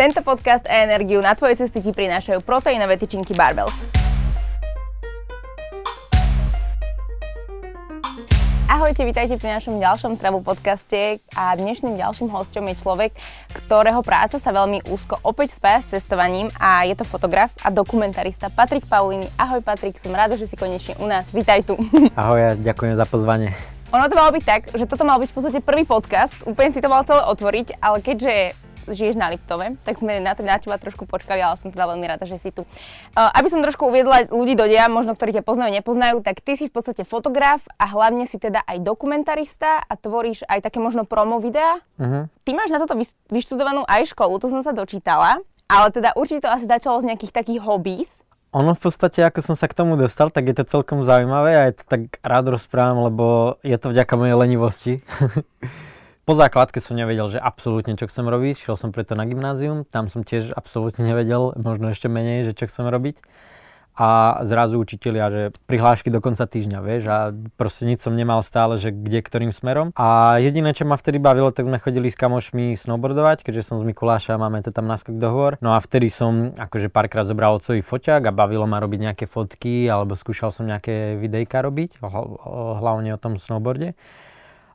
Tento podcast a energiu na tvoje cesty ti prinášajú proteínové tyčinky Barbell. Ahojte, vítajte pri našom ďalšom Travu podcaste a dnešným ďalším hostom je človek, ktorého práca sa veľmi úzko opäť spája s cestovaním a je to fotograf a dokumentarista Patrik Paulini. Ahoj Patrik, som rada, že si konečne u nás. Vítaj tu. Ahoj a ďakujem za pozvanie. Ono to malo byť tak, že toto mal byť v podstate prvý podcast, úplne si to mal celé otvoriť, ale keďže žiješ na Liptove, tak sme na, to, na teba trošku počkali, ale som teda veľmi rada, že si tu. Uh, aby som trošku uviedla ľudí do deja, možno ktorí ťa poznajú, nepoznajú, tak ty si v podstate fotograf a hlavne si teda aj dokumentarista a tvoríš aj také možno promo videá. Uh-huh. Ty máš na toto vyštudovanú aj školu, to som sa dočítala, ale teda určite to asi začalo z nejakých takých hobbies. Ono v podstate, ako som sa k tomu dostal, tak je to celkom zaujímavé a je to tak rád rozprávam, lebo je to vďaka mojej lenivosti. Po základke som nevedel, že absolútne čo chcem robiť, šiel som preto na gymnázium, tam som tiež absolútne nevedel, možno ešte menej, že čo chcem robiť. A zrazu učitelia, že prihlášky do konca týždňa, vieš, a proste nič som nemal stále, že kde, ktorým smerom. A jediné, čo ma vtedy bavilo, tak sme chodili s kamošmi snowboardovať, keďže som z Mikuláša a máme to tam naskok do hôr. No a vtedy som akože párkrát zobral otcový foťák a bavilo ma robiť nejaké fotky, alebo skúšal som nejaké videjka robiť, hlavne o tom snowboarde.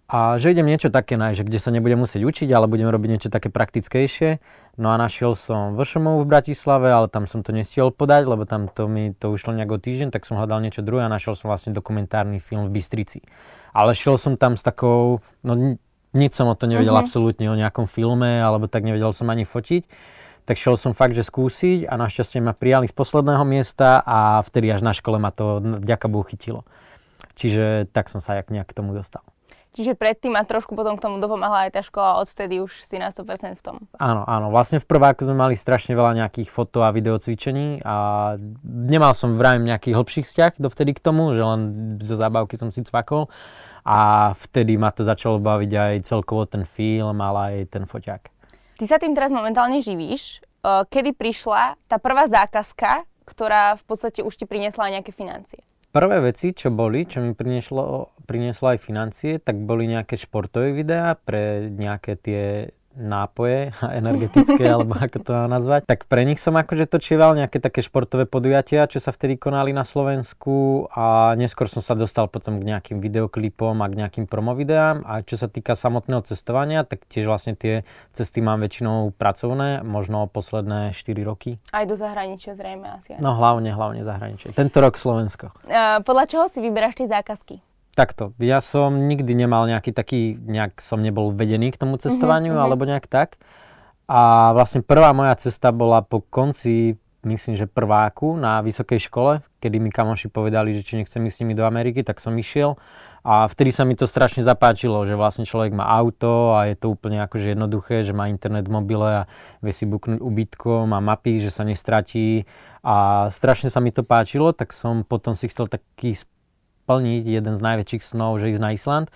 A že idem niečo také nájsť, kde sa nebudem musieť učiť, ale budem robiť niečo také praktickejšie. No a našiel som VŠMU v Bratislave, ale tam som to nestihol podať, lebo tam to mi to ušlo nejak o týždeň, tak som hľadal niečo druhé a našiel som vlastne dokumentárny film v Bystrici. Ale šiel som tam s takou, no nič som o to nevedel uh-huh. absolútne o nejakom filme, alebo tak nevedel som ani fotiť. Tak šiel som fakt, že skúsiť a našťastie ma prijali z posledného miesta a vtedy až na škole ma to vďaka Bohu chytilo. Čiže tak som sa nejak k tomu dostal. Čiže predtým a trošku potom k tomu dopomáhala aj tá škola, odtedy už si na 100% v tom. Áno, áno. Vlastne v prváku sme mali strašne veľa nejakých foto a videocvičení a nemal som vrajím nejaký hlbší vzťah dovtedy k tomu, že len zo zábavky som si cvakol a vtedy ma to začalo baviť aj celkovo ten film, ale aj ten foťák. Ty sa tým teraz momentálne živíš. Kedy prišla tá prvá zákazka, ktorá v podstate už ti priniesla nejaké financie? Prvé veci, čo boli, čo mi prinieslo, prinieslo aj financie, tak boli nejaké športové videá pre nejaké tie nápoje energetické, alebo ako to nazvať. Tak pre nich som akože točieval nejaké také športové podujatia, čo sa vtedy konali na Slovensku a neskôr som sa dostal potom k nejakým videoklipom a k nejakým promovideám. A čo sa týka samotného cestovania, tak tiež vlastne tie cesty mám väčšinou pracovné, možno posledné 4 roky. Aj do zahraničia zrejme asi. Aj. No hlavne, hlavne zahraničie. Tento rok Slovensko. Uh, podľa čoho si vyberáš tie zákazky? Takto, ja som nikdy nemal nejaký taký, nejak som nebol vedený k tomu cestovaniu uh-huh, alebo nejak tak. A vlastne prvá moja cesta bola po konci, myslím, že prváku na vysokej škole, kedy mi kamoši povedali, že či nechcem ísť s nimi do Ameriky, tak som išiel. A vtedy sa mi to strašne zapáčilo, že vlastne človek má auto a je to úplne akože jednoduché, že má internet v mobile a vie si buknúť ubytko, má mapy, že sa nestratí a strašne sa mi to páčilo, tak som potom si chcel taký splniť jeden z najväčších snov, že ísť na Island.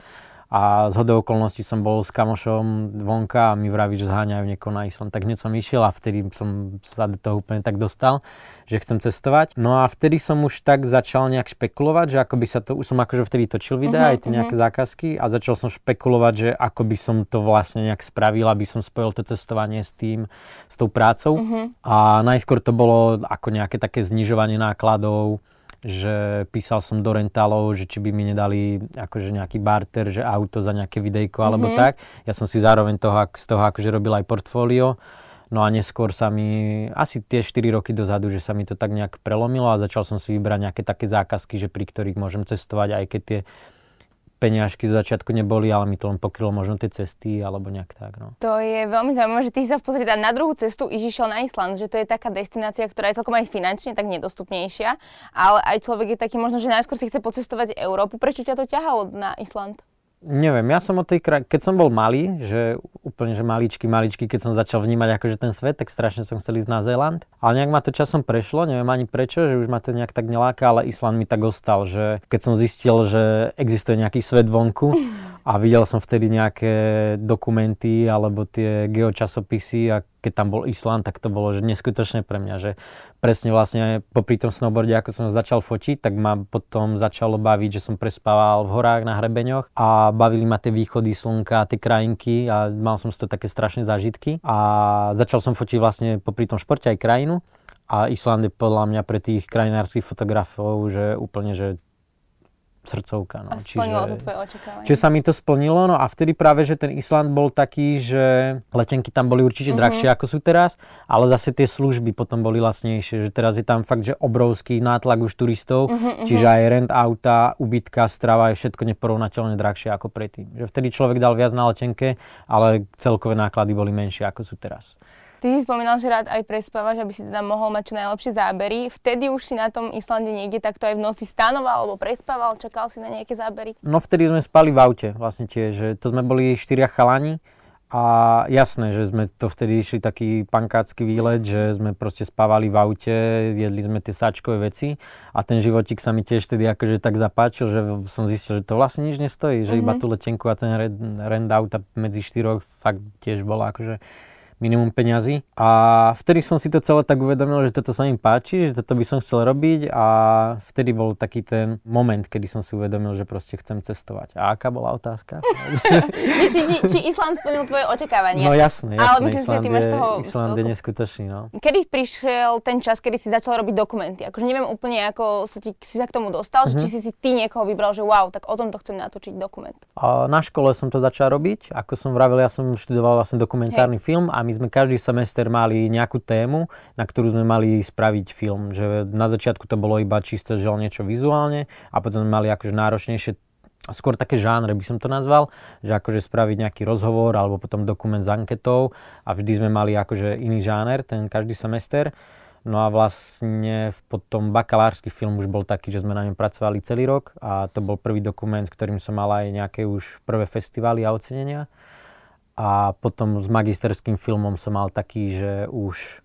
A z hodou okolností som bol s kamošom vonka a mi vraví, že zháňajú niekoho na Island. Tak hneď som išiel a vtedy som sa do toho úplne tak dostal, že chcem cestovať. No a vtedy som už tak začal nejak špekulovať, že ako by sa to, už som akože vtedy točil videá, uh-huh, aj tie nejaké uh-huh. zákazky a začal som špekulovať, že ako by som to vlastne nejak spravil, aby som spojil to cestovanie s tým, s tou prácou. Uh-huh. A najskôr to bolo ako nejaké také znižovanie nákladov, že písal som do rentálov, že či by mi nedali akože nejaký barter, že auto za nejaké videjko mm-hmm. alebo mhm. tak. Ja som si zároveň toho, z toho akože robil aj portfólio. No a neskôr sa mi, asi tie 4 roky dozadu, že sa mi to tak nejak prelomilo a začal som si vybrať nejaké také zákazky, že pri ktorých môžem cestovať, aj keď tie peniažky z začiatku neboli, ale mi to len pokrylo možno tie cesty alebo nejak tak. No. To je veľmi zaujímavé, že ty si sa v podstate na druhú cestu išiel na Island, že to je taká destinácia, ktorá je celkom aj finančne tak nedostupnejšia, ale aj človek je taký možno, že najskôr si chce pocestovať Európu. Prečo ťa to ťahalo na Island? Neviem, ja som od tej kraj... keď som bol malý, že úplne, že maličky, maličky, keď som začal vnímať akože ten svet, tak strašne som chcel ísť na Zéland. Ale nejak ma to časom prešlo, neviem ani prečo, že už ma to nejak tak neláka, ale Island mi tak ostal, že keď som zistil, že existuje nejaký svet vonku a videl som vtedy nejaké dokumenty alebo tie geočasopisy a keď tam bol Island, tak to bolo že neskutočné pre mňa, že presne vlastne popri tom snowboarde, ako som začal fotiť, tak ma potom začalo baviť, že som prespával v horách na hrebeňoch a bavili ma tie východy slnka, tie krajinky a mal som z toho také strašné zážitky. A začal som fotiť vlastne popri tom športe aj krajinu a Island je podľa mňa pre tých krajinárskych fotografov, že úplne, že srdcovka. No. A splnilo čiže, to tvoje očakávanie. Čiže sa mi to splnilo, no a vtedy práve, že ten Island bol taký, že letenky tam boli určite mm-hmm. drahšie ako sú teraz, ale zase tie služby potom boli lacnejšie, že teraz je tam fakt, že obrovský nátlak už turistov, mm-hmm, čiže aj rent auta, ubytka, strava je všetko neporovnateľne drahšie ako predtým. Že vtedy človek dal viac na letenke, ale celkové náklady boli menšie ako sú teraz. Ty si spomínal, že rád aj prespávaš, aby si teda mohol mať čo najlepšie zábery. Vtedy už si na tom Islande niekde takto aj v noci stanoval alebo prespával, čakal si na nejaké zábery? No vtedy sme spali v aute vlastne tiež, že to sme boli štyria chalani a jasné, že sme to vtedy išli taký pankácky výlet, že sme proste spávali v aute, jedli sme tie sáčkové veci a ten životík sa mi tiež vtedy akože tak zapáčil, že som zistil, že to vlastne nič nestojí, že mm-hmm. iba mhm. tú letenku a ten rent auta medzi štyroch fakt tiež bola akože minimum peňazí. A vtedy som si to celé tak uvedomil, že toto sa im páči, že toto by som chcel robiť a vtedy bol taký ten moment, kedy som si uvedomil, že proste chcem cestovať. A aká bola otázka? či, či, či Island splnil tvoje očakávania? No jasné, jasné. Ale myslím, Island že ty máš toho... Island je neskutočný, no. Kedy prišiel ten čas, kedy si začal robiť dokumenty? Akože neviem úplne, ako sa ti, si sa k tomu dostal, uh-huh. či si si ty niekoho vybral, že wow, tak o tomto chcem natočiť dokument. A na škole som to začal robiť. Ako som vravel, ja som študoval vlastne dokumentárny Hej. film a my sme každý semester mali nejakú tému, na ktorú sme mali spraviť film. Že na začiatku to bolo iba čisto, že niečo vizuálne a potom sme mali akože náročnejšie skôr také žánre by som to nazval, že akože spraviť nejaký rozhovor alebo potom dokument s anketou a vždy sme mali akože iný žáner ten každý semester. No a vlastne potom bakalársky film už bol taký, že sme na ňom pracovali celý rok a to bol prvý dokument, ktorým som mal aj nejaké už prvé festivály a ocenenia a potom s magisterským filmom som mal taký, že už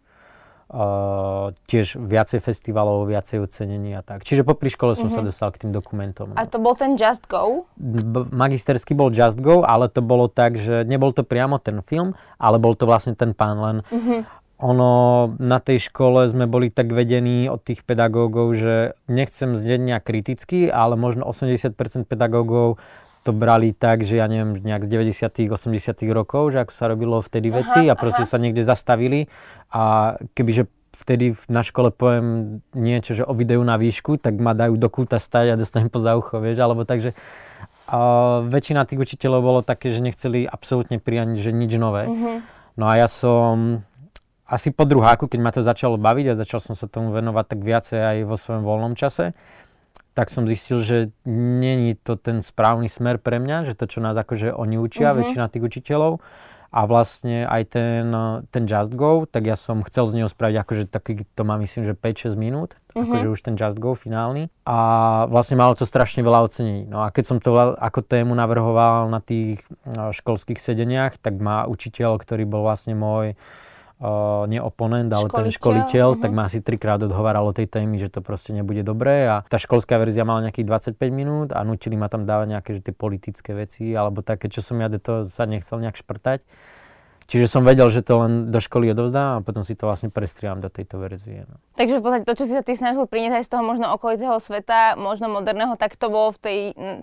uh, tiež viacej festivalov, viacej ocenení a tak. Čiže po škole som mm-hmm. sa mhm. dostal k tým dokumentom. A to bol ten Just Go? B- magisterský bol Just Go, ale to bolo tak, že nebol to priamo ten film, ale bol to vlastne ten pán len. Mm-hmm. Ono, na tej škole sme boli tak vedení od tých pedagógov, že nechcem znieť nejak kriticky, ale možno 80% pedagógov to brali tak, že ja neviem, nejak z 90 80 rokov, že ako sa robilo vtedy aha, veci a proste aha. sa niekde zastavili a kebyže vtedy na škole poviem niečo, že o videu na výšku, tak ma dajú do kúta stať a dostanem po zaucho, vieš, alebo takže a väčšina tých učiteľov bolo také, že nechceli absolútne prijať, že nič nové. Mm-hmm. No a ja som asi po druháku, keď ma to začalo baviť a začal som sa tomu venovať tak viacej aj vo svojom voľnom čase, tak som zistil, že není to ten správny smer pre mňa, že to, čo nás akože oni učia, mm-hmm. väčšina tých učiteľov, a vlastne aj ten, ten Just Go, tak ja som chcel z neho spraviť akože taký, to má myslím, že 5-6 minút, mm-hmm. akože už ten Just Go finálny. A vlastne malo to strašne veľa ocenení. No a keď som to ako tému navrhoval na tých školských sedeniach, tak má učiteľ, ktorý bol vlastne môj uh, nie oponent, ale školiteľ, ten školiteľ, uh-huh. tak ma asi trikrát odhovaral o tej témy, že to proste nebude dobré a tá školská verzia mala nejakých 25 minút a nutili ma tam dávať nejaké že tie politické veci alebo také, čo som ja do toho sa nechcel nejak šprtať. Čiže som vedel, že to len do školy odovzdám a potom si to vlastne prestriam do tejto verzie. No. Takže v podstate to, čo si sa ty snažil priniesť aj z toho možno okolitého sveta, možno moderného, tak to bolo v tej,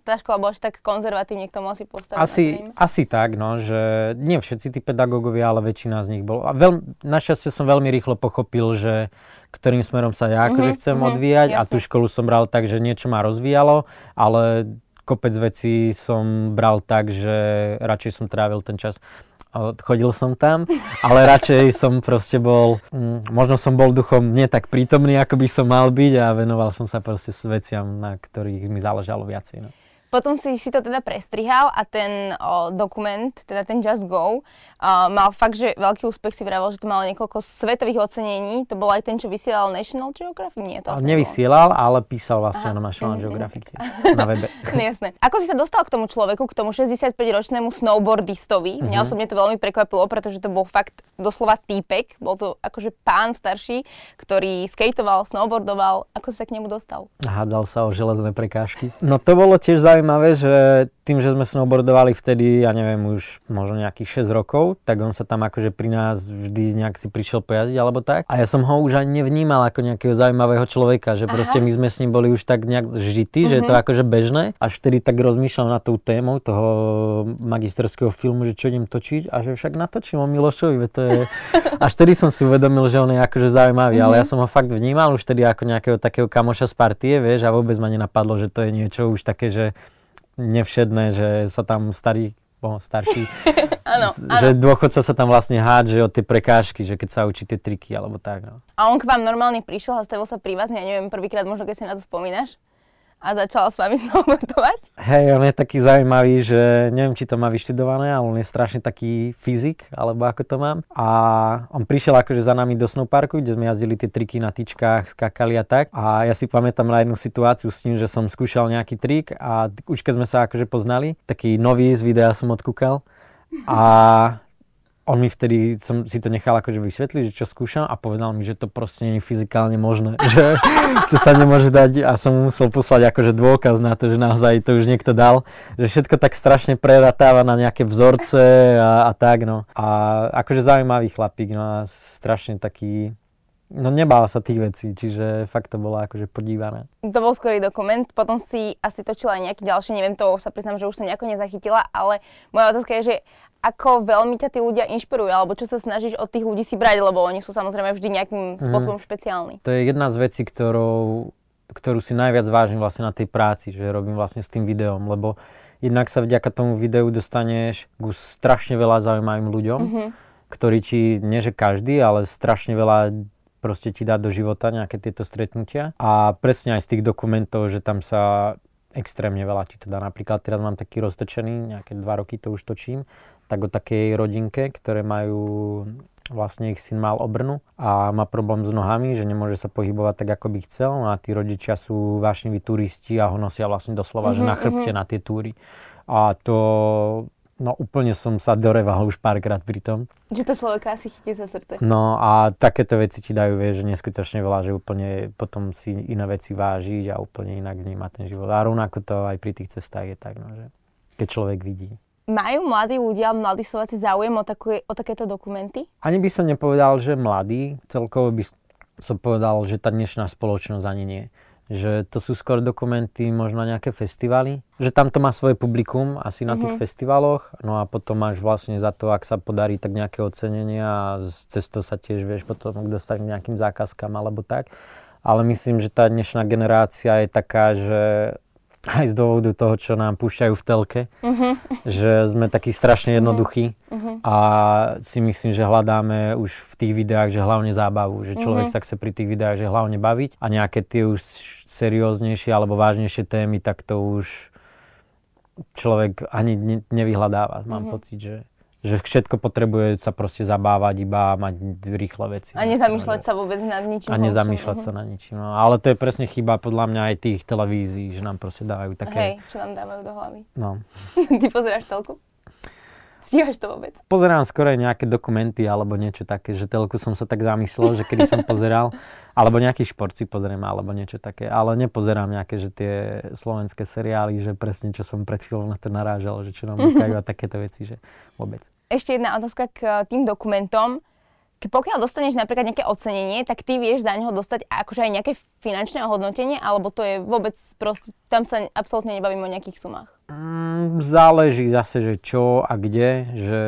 tá škola bola až tak konzervatívne k tomu asi postavená. Asi, asi tak, no, že nie všetci tí pedagógovia, ale väčšina z nich bol. A veľ, našťastie som veľmi rýchlo pochopil, že ktorým smerom sa ja akože mm-hmm, chcem mm-hmm, odvíjať jasne. a tú školu som bral tak, že niečo ma rozvíjalo, ale kopec vecí som bral tak, že radšej som trávil ten čas chodil som tam, ale radšej som proste bol, mm, možno som bol duchom nie tak prítomný, ako by som mal byť a venoval som sa proste s veciam, na ktorých mi záležalo viacej. No. Potom si si to teda prestrihal a ten o, dokument, teda ten Just Go, o, mal fakt, že veľký úspech si vravel, že to malo niekoľko svetových ocenení. To bol aj ten, čo vysielal National Geographic? Nie, to Nevysielal, bolo. ale písal vlastne Aha, na National Geographic na webe. no, jasné. Ako si sa dostal k tomu človeku, k tomu 65-ročnému snowboardistovi? Mňa uh-huh. osobne to veľmi prekvapilo, pretože to bol fakt doslova týpek. Bol to akože pán starší, ktorý skateoval, snowboardoval. Ako si sa k nemu dostal? Hádzal sa o železné prekážky. No to bolo tiež zaujímavé zaujímavé, že tým, že sme snowboardovali vtedy, ja neviem, už možno nejakých 6 rokov, tak on sa tam akože pri nás vždy nejak si prišiel pojazdiť alebo tak. A ja som ho už ani nevnímal ako nejakého zaujímavého človeka, že Aha. proste my sme s ním boli už tak nejak žití, uh-huh. že je to mhm. akože bežné. Až vtedy tak rozmýšľal nad tou témou toho magisterského filmu, že čo idem točiť a že však natočím o Milošovi, to je... Až vtedy som si uvedomil, že on je akože zaujímavý, uh-huh. ale ja mhm. som ho fakt vnímal už vtedy ako nejakého takého kamoša z partie, vieš, a vôbec ma nenapadlo, že to je niečo už také, že nevšedné, že sa tam starý bo starší, ano, že dôchodca sa tam vlastne hádže od tie prekážky, že keď sa učí tie triky alebo tak. No. A on k vám normálne prišiel a stavil sa pri vás, ja neviem, prvýkrát možno keď si na to spomínaš? A začal s vami snowboardovať? Hej, on je taký zaujímavý, že neviem, či to má vyštudované, ale on je strašne taký fyzik, alebo ako to mám. A on prišiel akože za nami do snowparku, kde sme jazdili tie triky na tyčkách, skakali a tak. A ja si pamätám na jednu situáciu s tým, že som skúšal nejaký trik a už keď sme sa akože poznali, taký nový z videa som odkúkal. A on mi vtedy, som si to nechal akože vysvetliť, že čo skúšam a povedal mi, že to proste nie je fyzikálne možné, že to sa nemôže dať a som mu musel poslať akože dôkaz na to, že naozaj to už niekto dal, že všetko tak strašne preratáva na nejaké vzorce a, a tak no. A akože zaujímavý chlapík, no a strašne taký No nebál sa tých vecí, čiže fakt to bolo akože podívané. To bol skvelý dokument, potom si asi točila aj nejaký ďalší, neviem, to sa priznám, že už som nejako nezachytila, ale moja otázka je, že ako veľmi ťa tí ľudia inšpirujú, alebo čo sa snažíš od tých ľudí si brať, lebo oni sú samozrejme vždy nejakým mhm. spôsobom mm. špeciálni. To je jedna z vecí, ktorou, ktorú si najviac vážim vlastne na tej práci, že robím vlastne s tým videom, lebo jednak sa vďaka tomu videu dostaneš ku strašne veľa zaujímavým ľuďom, mm-hmm. ktorí ti, nie že každý, ale strašne veľa proste ti dá do života nejaké tieto stretnutia. A presne aj z tých dokumentov, že tam sa extrémne veľa ti to dá. Napríklad teraz mám taký roztočený, nejaké dva roky to už točím, tak o takej rodinke, ktoré majú vlastne ich syn mal obrnu a má problém s nohami, že nemôže sa pohybovať tak, ako by chcel no a tí rodičia sú vášniví turisti a ho nosia vlastne doslova, mm-hmm, že na chrbte mm-hmm. na tie túry. A to No úplne som sa doreval už párkrát pri tom. Že to človeka asi chytí za srdce. No a takéto veci ti dajú, vieš, že neskutočne veľa, že úplne potom si iné veci vážiť a úplne inak vníma ten život. A rovnako to aj pri tých cestách je tak, no, že keď človek vidí. Majú mladí ľudia, mladí Slováci záujem o, takové, o takéto dokumenty? Ani by som nepovedal, že mladí. Celkovo by som povedal, že tá dnešná spoločnosť ani nie že to sú skôr dokumenty, možno nejaké festivaly, že tam to má svoje publikum asi na tých mm-hmm. festivaloch, no a potom máš vlastne za to, ak sa podarí tak nejaké ocenenia a cez to sa tiež vieš potom dostať nejakým zákazkám alebo tak. Ale myslím, že tá dnešná generácia je taká, že aj z dôvodu toho, čo nám púšťajú v telke, uh-huh. že sme takí strašne jednoduchí uh-huh. a si myslím, že hľadáme už v tých videách, že hlavne zábavu, že človek uh-huh. sa chce pri tých videách, že hlavne baviť a nejaké tie už serióznejšie alebo vážnejšie témy, tak to už človek ani ne- nevyhľadáva. Mám uh-huh. pocit, že že všetko potrebuje sa proste zabávať, iba mať rýchle veci. A nezamýšľať sa vôbec nad ničím. A nezamýšľať sa nad ničím. No. Ale to je presne chyba podľa mňa aj tých televízií, že nám proste dávajú také... Hej, čo nám dávajú do hlavy. No. Ty pozeráš telku? Stíhaš to vôbec? Pozerám skôr nejaké dokumenty alebo niečo také, že telku som sa tak zamyslel, že kedy som pozeral, alebo nejaký šport si pozriem, alebo niečo také, ale nepozerám nejaké, že tie slovenské seriály, že presne čo som pred chvíľou na to narážal, že čo nám vykajú a takéto veci, že vôbec. Ešte jedna otázka k tým dokumentom pokiaľ dostaneš napríklad nejaké ocenenie, tak ty vieš za neho dostať akože aj nejaké finančné ohodnotenie, alebo to je vôbec proste, tam sa absolútne nebavíme o nejakých sumách? Mm, záleží zase, že čo a kde, že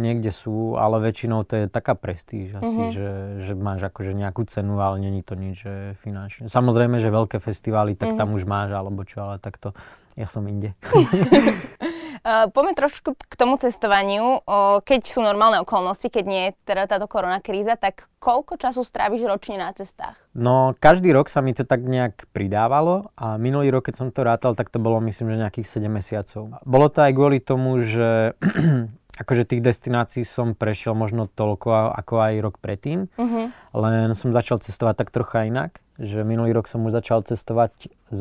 niekde sú, ale väčšinou to je taká prestíž asi, mm-hmm. že, že máš akože nejakú cenu, ale není to nič že finančné. Samozrejme, že veľké festivály, tak mm-hmm. tam už máš, alebo čo, ale takto ja som inde. Uh, poďme trošku k tomu cestovaniu. Uh, keď sú normálne okolnosti, keď nie je teda táto korona kríza, tak koľko času stráviš ročne na cestách? No, každý rok sa mi to tak nejak pridávalo a minulý rok, keď som to rátal, tak to bolo myslím, že nejakých 7 mesiacov. Bolo to aj kvôli tomu, že akože tých destinácií som prešiel možno toľko ako aj rok predtým, uh-huh. len som začal cestovať tak trocha inak že minulý rok som už začal cestovať, z,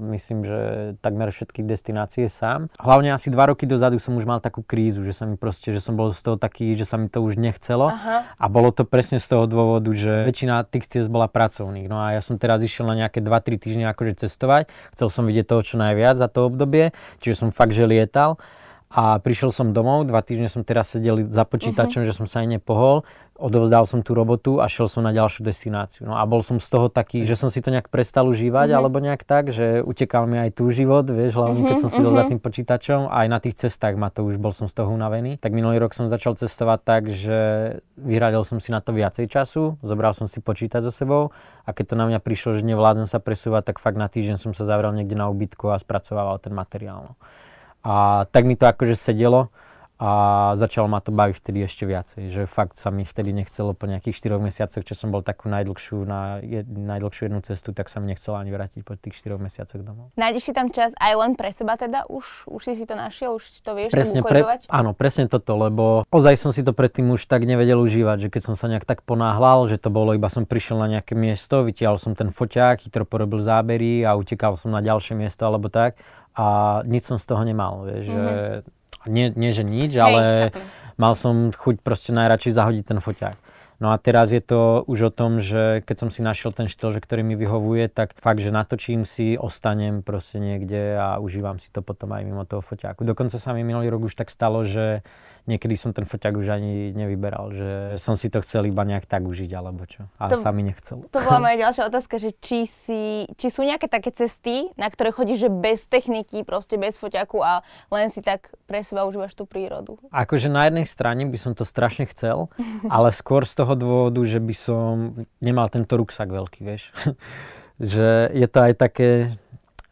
myslím, že takmer všetky destinácie sám. Hlavne asi dva roky dozadu som už mal takú krízu, že sa mi proste, že som bol z toho taký, že sa mi to už nechcelo. Aha. A bolo to presne z toho dôvodu, že väčšina tých ciest bola pracovných. No a ja som teraz išiel na nejaké 2-3 týždne akože cestovať. Chcel som vidieť toho čo najviac za to obdobie, čiže som fakt, že lietal a prišiel som domov, dva týždne som teraz sedel za počítačom, uh-huh. že som sa aj nepohol, odovzdal som tú robotu a šiel som na ďalšiu destináciu. No a bol som z toho taký, že som si to nejak prestal užívať, uh-huh. alebo nejak tak, že utekal mi aj tu život, vieš, hlavne uh-huh. keď som si uh-huh. za tým počítačom a aj na tých cestách ma to už, bol som z toho unavený. Tak minulý rok som začal cestovať tak, že vyhradil som si na to viacej času, zobral som si počítač so sebou a keď to na mňa prišlo, že nevládnem sa presúvať, tak fakt na týždeň som sa zavrel niekde na ubytku a spracovával ten materiál. No. A tak mi to akože sedelo a začalo ma to baviť vtedy ešte viacej, že fakt sa mi vtedy nechcelo po nejakých 4 mesiacoch, čo som bol takú najdlhšiu, na jed, najdlhšiu jednu cestu, tak sa mi nechcelo ani vrátiť po tých 4 mesiacoch domov. Nájdeš si tam čas aj len pre seba teda? Už, už si si to našiel? Už to vieš presne, pre, Áno, presne toto, lebo ozaj som si to predtým už tak nevedel užívať, že keď som sa nejak tak ponáhľal, že to bolo iba som prišiel na nejaké miesto, vytiahol som ten foťák, chytro porobil zábery a utekal som na ďalšie miesto alebo tak a nič som z toho nemal, vieš, mm-hmm. že nie, nie že nič, Hej, ale chápem. mal som chuť proste najradšej zahodiť ten foťák. No a teraz je to už o tom, že keď som si našiel ten štýl, že ktorý mi vyhovuje, tak fakt, že natočím si, ostanem proste niekde a užívam si to potom aj mimo toho foťáku. Dokonca sa mi minulý rok už tak stalo, že niekedy som ten foťák už ani nevyberal, že som si to chcel iba nejak tak užiť alebo čo. A to, sa mi nechcel. To bola moja ďalšia otázka, že či, si, či sú nejaké také cesty, na ktoré chodíš že bez techniky, proste bez foťaku a len si tak pre seba užívaš tú prírodu. Akože na jednej strane by som to strašne chcel, ale skôr z toho dôvodu, že by som nemal tento ruksak veľký, vieš. že je to aj také,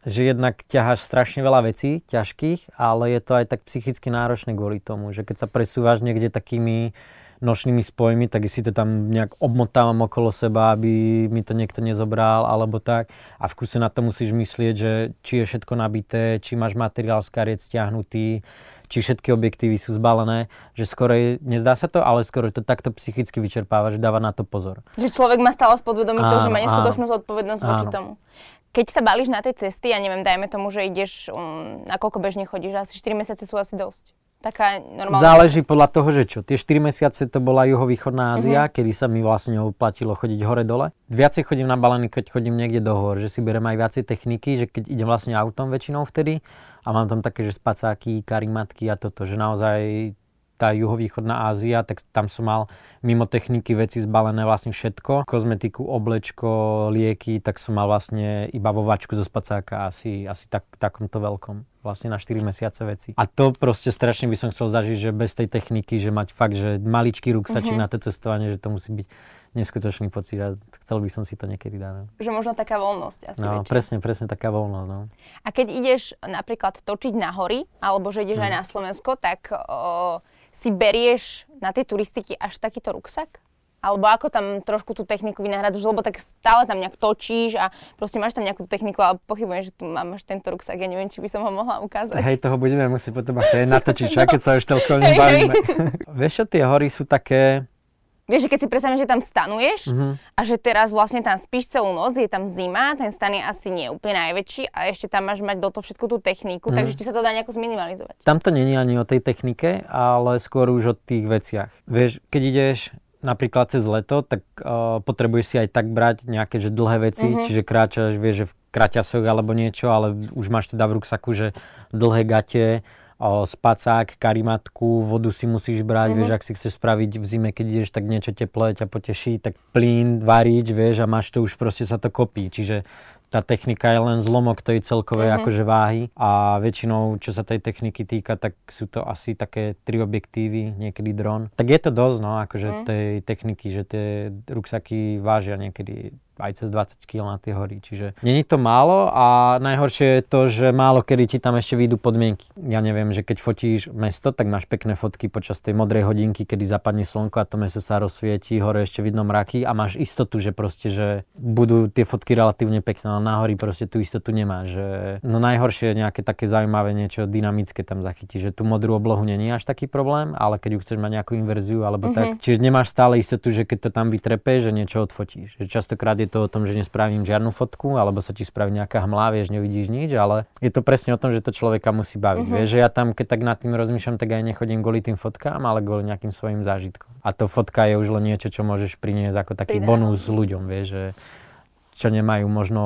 že jednak ťaháš strašne veľa vecí ťažkých, ale je to aj tak psychicky náročné kvôli tomu, že keď sa presúvaš niekde takými nočnými spojmi, tak si to tam nejak obmotávam okolo seba, aby mi to niekto nezobral alebo tak. A v kuse na to musíš myslieť, že či je všetko nabité, či máš materiál z kariet stiahnutý, či všetky objektívy sú zbalené, že skoro je, nezdá sa to, ale skoro to takto psychicky vyčerpáva, že dáva na to pozor. Že človek má stále v podvedomí to, že má neskutočnú zodpovednosť voči tomu keď sa balíš na tej cesty, ja neviem, dajme tomu, že ideš, um, nakoľko bežne chodíš, asi 4 mesiace sú asi dosť. Taká normálna Záleží podľa toho, že čo. Tie 4 mesiace to bola juhovýchodná Ázia, uh-huh. kedy sa mi vlastne oplatilo chodiť hore-dole. Viacej chodím na balený, keď chodím niekde do hor, že si berem aj viacej techniky, že keď idem vlastne autom väčšinou vtedy a mám tam také, že spacáky, karimatky a toto, že naozaj tá juhovýchodná Ázia, tak tam som mal mimo techniky veci zbalené vlastne všetko. Kozmetiku, oblečko, lieky, tak som mal vlastne iba vo vačku zo spacáka asi, asi tak, takomto veľkom. Vlastne na 4 mesiace veci. A to proste strašne by som chcel zažiť, že bez tej techniky, že mať fakt, že maličký ruksačík uh-huh. na to cestovanie, že to musí byť neskutočný pocit a chcel by som si to niekedy dať. No. Že možno taká voľnosť asi No, väčšia. presne, presne taká voľnosť. No. A keď ideš napríklad točiť na hory, alebo že ideš mm. aj mhm. na Slovensko, tak o, si berieš na tej turistiky až takýto ruksak? Alebo ako tam trošku tú techniku vynahradzáš, lebo tak stále tam nejak točíš a proste máš tam nejakú techniku a pochybujem, že tu máš tento ruksak, ja neviem, či by som ho mohla ukázať. Hej, toho budeme musieť potom asi aj natočiť, čo, keď sa už toľko nebavíme. Vieš čo, tie hory sú také, Vieš, že keď si predstavím, že tam stanuješ uh-huh. a že teraz vlastne tam spíš celú noc, je tam zima, ten stan je asi nie úplne najväčší a ešte tam máš mať do toho všetku tú techniku, uh-huh. takže či sa to dá nejako zminimalizovať. Tam to není ani o tej technike, ale skôr už o tých veciach. Vieš, keď ideš napríklad cez leto, tak uh, potrebuješ si aj tak brať nejaké že dlhé veci, uh-huh. čiže kráčaš, vieš, že v kraťasoch alebo niečo, ale už máš teda v ruksaku, že dlhé gate, spacák, karimatku, vodu si musíš brať, mm-hmm. vieš, ak si chceš spraviť v zime, keď ideš, tak niečo teplé ťa poteší, tak plyn, varič, vieš, a máš to už proste sa to kopí, čiže tá technika je len zlomok tej celkovej mm-hmm. akože váhy a väčšinou, čo sa tej techniky týka, tak sú to asi také tri objektívy, niekedy dron. Tak je to dosť, no, akože mm. tej techniky, že tie ruksaky vážia niekedy aj cez 20 kg na tie hory. Čiže není to málo a najhoršie je to, že málo kedy ti tam ešte vyjdú podmienky. Ja neviem, že keď fotíš mesto, tak máš pekné fotky počas tej modrej hodinky, kedy zapadne slnko a to mesto sa rozsvieti, hore ešte vidno mraky a máš istotu, že proste, že budú tie fotky relatívne pekné, ale na hory proste tú istotu nemáš. Že... No najhoršie je nejaké také zaujímavé niečo dynamické tam zachytí, že tú modrú oblohu není až taký problém, ale keď ju chceš mať nejakú inverziu alebo mm-hmm. tak, čiže nemáš stále istotu, že keď to tam vytrepe, že niečo odfotíš. Že častokrát je to o tom, že nespravím žiadnu fotku, alebo sa ti spraví nejaká hmla, vieš, nevidíš nič, ale je to presne o tom, že to človeka musí baviť. Mm-hmm. Vieš, že ja tam, keď tak nad tým rozmýšľam, tak aj nechodím kvôli tým fotkám, ale kvôli nejakým svojim zážitkom. A to fotka je už len niečo, čo môžeš priniesť ako taký Pridám. bonus ľuďom, vieš, že čo nemajú možno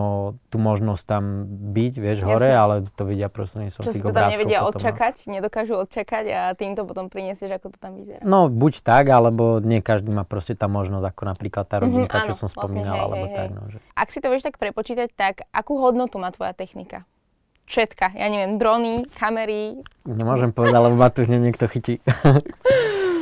tú možnosť tam byť, vieš, Jasne. hore, ale to vidia prostredníctvom tých Čo si to tam nevedia potom, no. odčakať, nedokážu odčakať a týmto potom prinesieš, ako to tam vyzerá. No, buď tak, alebo nie každý má proste tá možnosť, ako napríklad tá mhm, rodinka, mm-hmm, čo áno, som spomínal, vlastne, hej, alebo hej, tak. No, že... Ak si to vieš tak prepočítať, tak akú hodnotu má tvoja technika? Všetka, ja neviem, drony, kamery. Nemôžem povedať, lebo ma tu niekto chytí.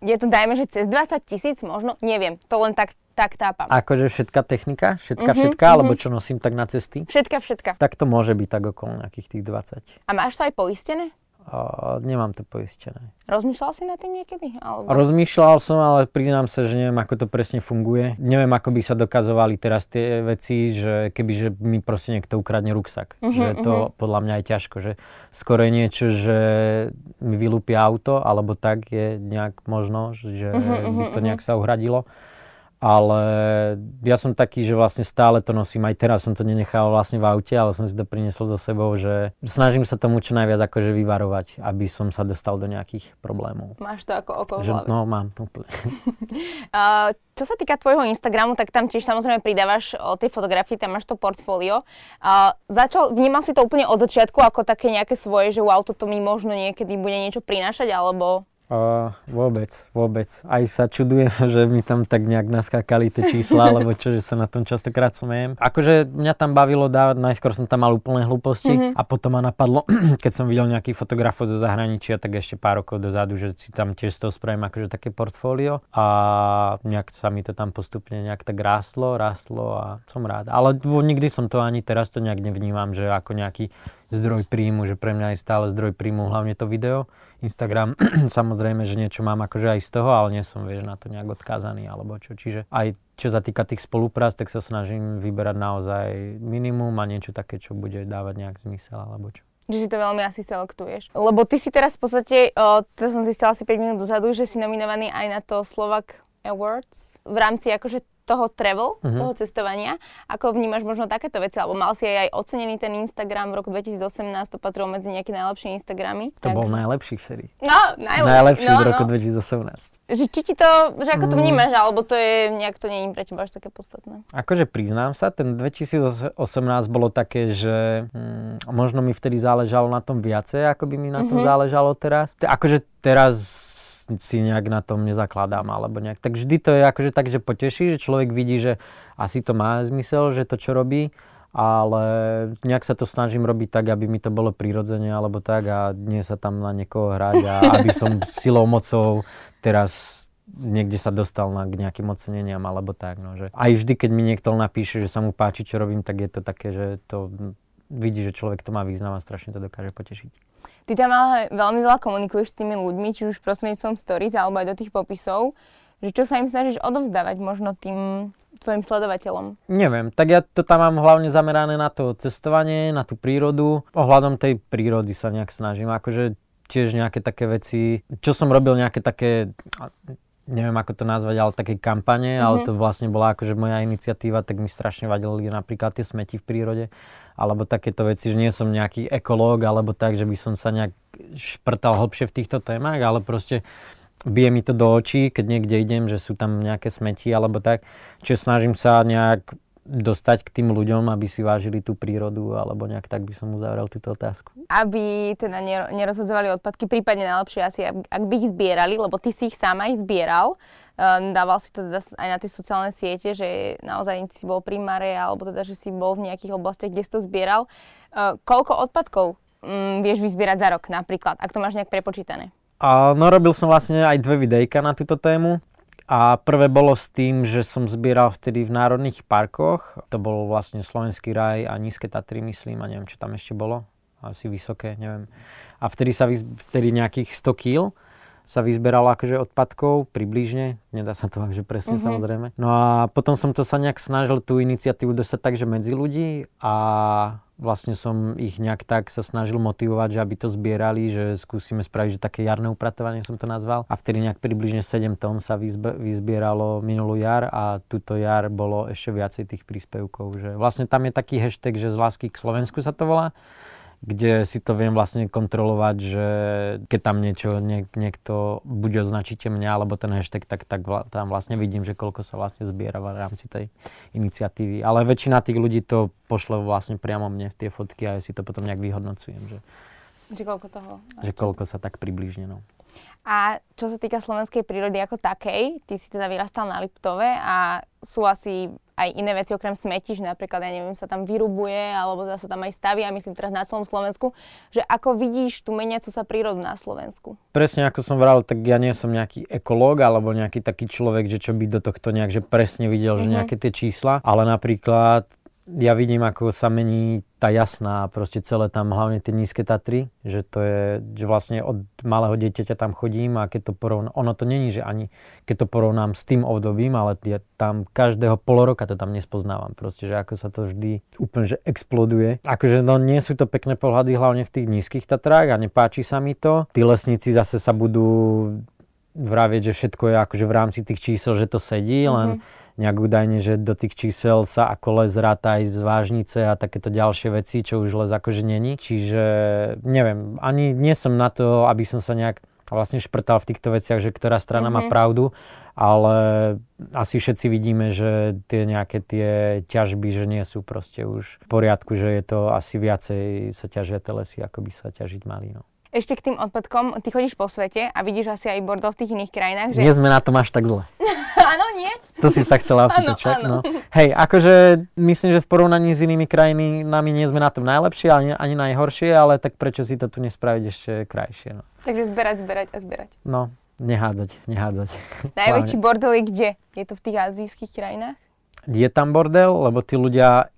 je to dajme, že cez 20 tisíc možno, neviem, to len tak tak tápam. Akože všetká technika? Všetka, mm-hmm, všetka? Mm-hmm. Alebo čo nosím tak na cesty? Všetka, všetka. Tak to môže byť tak okolo nejakých tých 20. A máš to aj poistené? Uh, nemám to poistené. Rozmýšľal si nad tým niekedy? Alebo... Rozmýšľal som, ale priznám sa, že neviem, ako to presne funguje. Neviem, ako by sa dokazovali teraz tie veci, že keby že mi proste niekto ukradne ruksak. Uh-huh, že to uh-huh. podľa mňa je ťažko. Že skoro je niečo, že mi vylúpia auto, alebo tak je nejak možno, že uh-huh, by to nejak sa uhradilo ale ja som taký, že vlastne stále to nosím, aj teraz som to nenechal vlastne v aute, ale som si to priniesol so sebou, že snažím sa tomu čo najviac akože vyvarovať, aby som sa dostal do nejakých problémov. Máš to ako oko že, No, mám to úplne. uh, čo sa týka tvojho Instagramu, tak tam tiež samozrejme pridávaš o tej fotografii, tam máš to portfólio. Uh, začal, vnímal si to úplne od začiatku ako také nejaké svoje, že wow, toto mi možno niekedy bude niečo prinášať, alebo Uh, vôbec, vôbec. Aj sa čudujem, že mi tam tak nejak naskákali tie čísla, alebo čo, že sa na tom častokrát smejem. Akože mňa tam bavilo dávať, najskôr som tam mal úplné hlúposti mm-hmm. a potom ma napadlo, keď som videl nejakých fotografov zo zahraničia, tak ešte pár rokov dozadu, že si tam tiež z toho spravím akože také portfólio a nejak sa mi to tam postupne nejak tak rástlo, rástlo a som rád. Ale nikdy som to ani teraz to nejak nevnímam, že ako nejaký zdroj príjmu, že pre mňa je stále zdroj príjmu hlavne to video Instagram, samozrejme, že niečo mám akože aj z toho, ale nie som, vieš, na to nejak odkázaný alebo čo. Čiže aj čo sa týka tých spoluprác, tak sa snažím vyberať naozaj minimum a niečo také, čo bude dávať nejak zmysel alebo čo že si to veľmi asi selektuješ. Lebo ty si teraz v podstate, o, to som zistila asi 5 minút dozadu, že si nominovaný aj na to Slovak Awards v rámci akože toho travel, uh-huh. toho cestovania. Ako vnímaš možno takéto veci? Alebo mal si aj, aj ocenený ten Instagram v roku 2018, to patrilo medzi nejaké najlepšie Instagramy. To tak... bol najlepší v sérii. No, najlepší. Najlepší no, v roku no. 2018. Že či ti to, že ako to mm. vnímaš, alebo to je, nejak to nie je pre teba až také podstatné? Akože priznám sa, ten 2018 bolo také, že hm, možno mi vtedy záležalo na tom viacej, ako by mi na tom mm-hmm. záležalo teraz. Akože teraz si nejak na tom nezakladám alebo nejak. Tak vždy to je akože tak, že poteší, že človek vidí, že asi to má zmysel, že to čo robí, ale nejak sa to snažím robiť tak, aby mi to bolo prirodzene alebo tak a nie sa tam na niekoho hrať a aby som silou, mocou teraz niekde sa dostal na, k nejakým oceneniam alebo tak. No, že aj vždy, keď mi niekto napíše, že sa mu páči, čo robím, tak je to také, že to vidí, že človek to má význam a strašne to dokáže potešiť. Ty tam ale veľmi veľa komunikuješ s tými ľuďmi, či už prostredníctvom stories alebo aj do tých popisov, že čo sa im snažíš odovzdávať možno tým tvojim sledovateľom? Neviem, tak ja to tam mám hlavne zamerané na to cestovanie, na tú prírodu. Ohľadom tej prírody sa nejak snažím, akože tiež nejaké také veci, čo som robil nejaké také neviem ako to nazvať, ale také kampane, mm-hmm. ale mhm. to vlastne bola akože moja iniciatíva, tak mi strašne vadili napríklad tie smeti v prírode alebo takéto veci, že nie som nejaký ekológ, alebo tak, že by som sa nejak šprtal hlbšie v týchto témach, ale proste bije mi to do očí, keď niekde idem, že sú tam nejaké smeti alebo tak. Čiže snažím sa nejak dostať k tým ľuďom, aby si vážili tú prírodu, alebo nejak tak by som uzavrel túto otázku. Aby teda nerozhodzovali odpadky, prípadne najlepšie asi, ak by ich zbierali, lebo ty si ich sám aj zbieral, Ehm, dával si to teda aj na tie sociálne siete, že naozaj si bol pri Mare, alebo teda, že si bol v nejakých oblastiach, kde si to zbieral. Ehm, koľko odpadkov mm, vieš vyzbierať za rok napríklad, ak to máš nejak prepočítané? A, no robil som vlastne aj dve videjka na túto tému A prvé bolo s tým, že som zbieral vtedy v národných parkoch. To bol vlastne Slovenský raj a Nízke Tatry, myslím, a neviem, čo tam ešte bolo. Asi vysoké, neviem. A vtedy sa vtedy nejakých 100 kg sa vyzberalo akože odpadkov približne, nedá sa to že presne mm-hmm. samozrejme. No a potom som to sa nejak snažil tú iniciatívu dostať tak, že medzi ľudí a vlastne som ich nejak tak sa snažil motivovať, že aby to zbierali, že skúsime spraviť, že také jarné upratovanie som to nazval. A vtedy nejak približne 7 tón sa vyzbe, vyzbieralo minulú jar a túto jar bolo ešte viacej tých príspevkov. Že vlastne tam je taký hashtag, že z lásky k Slovensku sa to volá kde si to viem vlastne kontrolovať, že keď tam niečo niek- niekto buď označíte mňa, alebo ten hashtag, tak, tak vla- tam vlastne vidím, že koľko sa vlastne zbiera v rámci tej iniciatívy. Ale väčšina tých ľudí to pošle vlastne priamo mne v tie fotky a ja si to potom nejak vyhodnocujem. Že, že koľko toho? Že koľko sa tak približne, no. A čo sa týka slovenskej prírody ako takej, ty si teda vyrastal na Liptove a sú asi aj iné veci okrem smetí, že napríklad, ja neviem, sa tam vyrubuje, alebo sa tam aj stavia, myslím teraz na celom Slovensku, že ako vidíš tú meniacu sa prírodu na Slovensku? Presne ako som vral, tak ja nie som nejaký ekológ alebo nejaký taký človek, že čo by do tohto nejak že presne videl, mm-hmm. že mhm. nejaké tie čísla, ale napríklad ja vidím, ako sa mení tá jasná a proste celé tam, hlavne tie nízke Tatry, že to je, že vlastne od malého dieťaťa tam chodím a keď to porovnám, ono to není, že ani keď to porovnám s tým obdobím, ale ja tam každého pol roka to tam nespoznávam proste, že ako sa to vždy úplne, že exploduje. Akože no nie sú to pekné pohľady hlavne v tých nízkych Tatrách a nepáči sa mi to. Tí lesníci zase sa budú vravieť, že všetko je akože v rámci tých čísel, že to sedí, mm-hmm. Nejak údajne, že do tých čísel sa ako les ráta aj z vážnice a takéto ďalšie veci, čo už les akože není. Čiže neviem, ani nie som na to, aby som sa nejak vlastne šprtal v týchto veciach, že ktorá strana mm-hmm. má mhm. pravdu, ale asi všetci vidíme, že tie nejaké tie ťažby, že nie sú proste už v poriadku, že je to asi viacej sa ťažia tie lesy, ako by sa ťažiť mali. No. Ešte k tým odpadkom, ty chodíš po svete a vidíš asi aj bordel v tých iných krajinách, že... Nie sme na tom až tak zle. Áno, nie? To si sa chcela opýtať? No. Hej, akože myslím, že v porovnaní s inými krajinami nie sme na tom najlepšie, ani, ani najhoršie, ale tak prečo si to tu nespraviť ešte krajšie, no. Takže zberať, zberať a zberať. No, nehádzať, nehádzať. Najväčší bordel je kde? Je to v tých azijských krajinách? Je tam bordel, lebo tí ľudia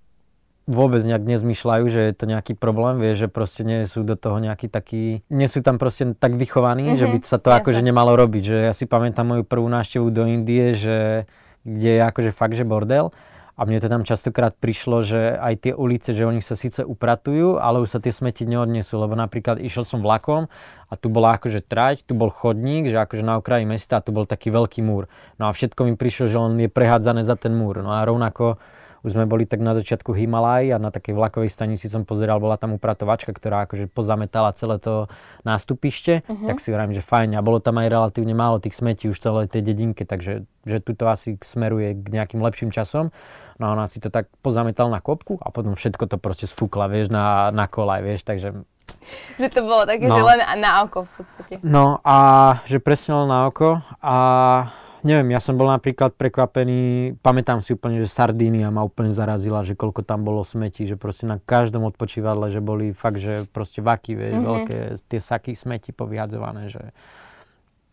vôbec nejak nezmyšľajú, že je to nejaký problém, vie, že proste nie sú do toho nejaký taký, nie sú tam proste tak vychovaní, mm-hmm, že by sa to jasne. akože nemalo robiť, že ja si pamätám moju prvú návštevu do Indie, že kde je akože fakt, že bordel a mne to tam častokrát prišlo, že aj tie ulice, že oni sa síce upratujú, ale už sa tie smeti neodnesú, lebo napríklad išiel som vlakom a tu bola akože trať, tu bol chodník, že akože na okraji mesta a tu bol taký veľký múr. No a všetko mi prišlo, že on je prehádzané za ten múr. No a rovnako už sme boli tak na začiatku Himalaj a na takej vlakovej stanici som pozeral, bola tam upratovačka, ktorá akože pozametala celé to nástupište, uh-huh. tak si hovorím, že fajn. A bolo tam aj relatívne málo tých smetí už celé tej dedinke, takže že tu to asi smeruje k nejakým lepším časom. No a ona si to tak pozametal na kopku a potom všetko to proste sfúkla, vieš, na, na kolaj, vieš, takže že to bolo také, no. že len na oko v podstate. No a že presne len na oko a neviem, ja som bol napríklad prekvapený, pamätám si úplne, že Sardínia ma úplne zarazila, že koľko tam bolo smetí, že proste na každom odpočívadle, že boli fakt, že proste vaky, vieš, mm-hmm. veľké tie saky smeti povyhadzované, že